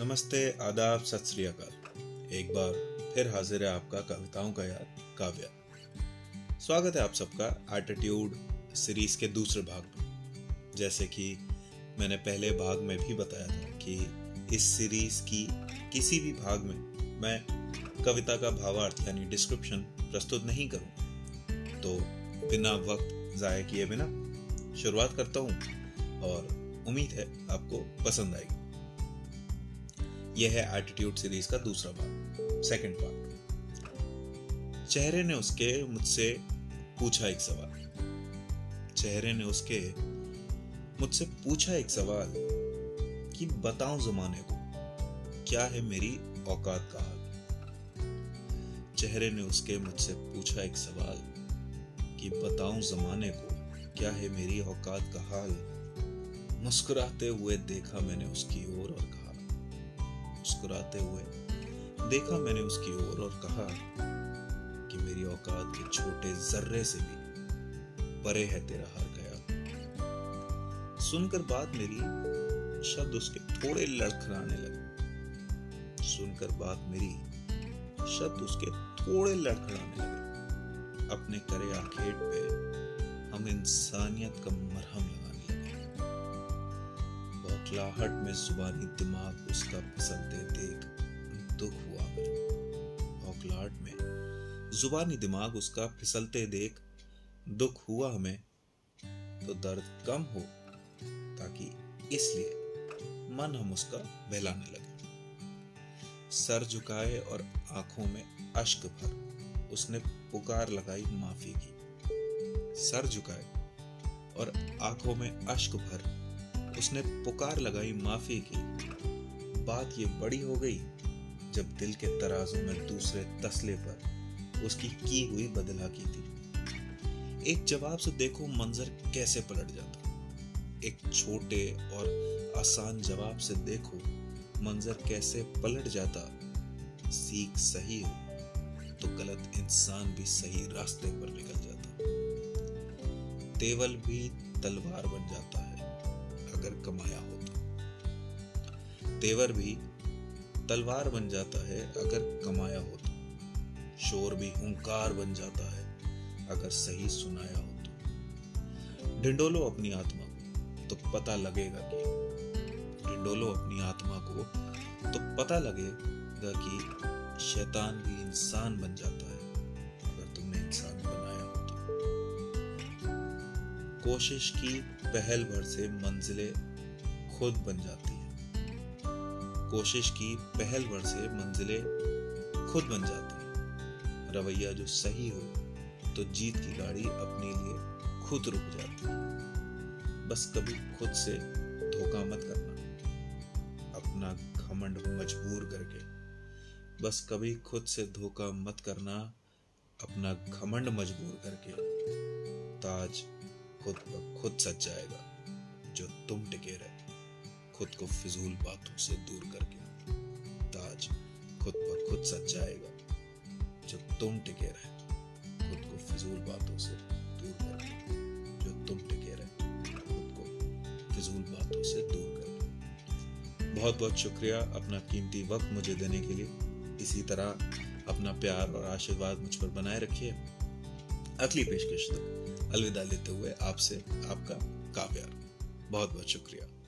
नमस्ते, आदाब, सत श्री अकाल। एक बार फिर हाजिर है आपका कविताओं का यार, काव्या। स्वागत है आप सबका एटीट्यूड सीरीज़ के दूसरे भाग में जैसे कि मैंने पहले भाग में भी बताया था कि इस सीरीज़ की किसी भी भाग में मैं कविता का भावार्थ यानी डिस्क्रिप्शन प्रस्तुत नहीं करूँ। तो बिना वक्त जाया किए बिना शुरुआत करता हूँ और उम्मीद है आपको पसंद आएगी। यह है एटीट्यूड सीरीज़ का दूसरा भाग सेकंड पार्ट चेहरे ने उसके मुझसे पूछा एक सवाल। चेहरे ने उसके मुझसे पूछा एक सवाल कि बताऊँ जमाने को, क्या है मेरी औकात का हाल? चेहरे ने उसके मुझसे पूछा एक सवाल कि बताऊँ जमाने को, क्या है मेरी औकात का हाल? मुस्कुराते हुए देखा मैंने उसकी ओर और कहा मुस्कुराते हुए, देखा मैंने उसकी ओर और कहा कि मेरी औकात के छोटे जर्रे से भी परे है तेरा हर गया। सुनकर बात मेरी शब्द उसके थोड़े लड़खड़ाने लगे। सुनकर बात मेरी शब्द उसके थोड़े लड़खड़ाने लगे। अपने करे आखेट पे हम इंसानियत का मरहम लगे बौखलाहट में जुबानी दिमाग उसका फिसलते देख, दुख हुआ। बौखलाहट में जुबानी दिमाग उसका फिसलते देख, दुख हुआ हमें तो दर्द कम हो, ताकि इसलिए मन हम उसका बहलाने लगे। सर झुकाए और आँखों में अश्क भर, उसने पुकार लगाई माफ़ी की। सर झुकाए और आँखों में अश्क भर उसने पुकार लगाई माफ़ी की। बात ये बड़ी हो गई जब दिल के तराजू में दूसरे तसले पर उसकी की हुई बदला की थी। एक जवाब से देखो मंजर कैसे पलट जाता। एक छोटे और आसान जवाब से देखो मंजर कैसे पलट जाता। सीख सही हो तो गलत इंसान भी सही रास्ते पर निकल जाता। तेवल भी तलवार बन जाता है। अगर कमाया हो तो। तेवर भी तलवार बन जाता है अगर कमाया हो तो। शोर भी हुंकार बन जाता है अगर सही सुनाया हो तो। ढिंडोलो अपनी आत्मा को तो पता लगेगा कि ढिंडोलो अपनी आत्मा को तो पता लगेगा कि शैतान भी इंसान बन जाता है। कोशिश की, पहल भर से मंजिलें खुद बन जाती है। कोशिश की, पहल भर से मंजिलें खुद बन जाती है। रवैया जो सही हो तो जीत की गाड़ी अपने लिए खुद रुक जाती है। बस कभी खुद से धोखा मत करना। अपना घमंड मजबूर करके। बस कभी खुद से धोखा मत करना। अपना घमंड मजबूर करके। ताज खुद ब खुद सच जाएगा जो तुम टिके रहे खुद को फिजूल बातों से दूर करके ताज खुद पर खुद सच जाएगा जो तुम टिके रहे खुद को फिजूल बातों से दूर करके, जो तुम टिके रहे खुद को फिजूल बातों से दूर करके। बहुत बहुत शुक्रिया अपना कीमती वक्त मुझे देने के लिए। इसी तरह अपना प्यार और आशीर्वाद मुझ पर बनाए रखिए। अगली पेशकश तक अलविदा लेते हुए आपसे आपका काव्यार बहुत बहुत शुक्रिया।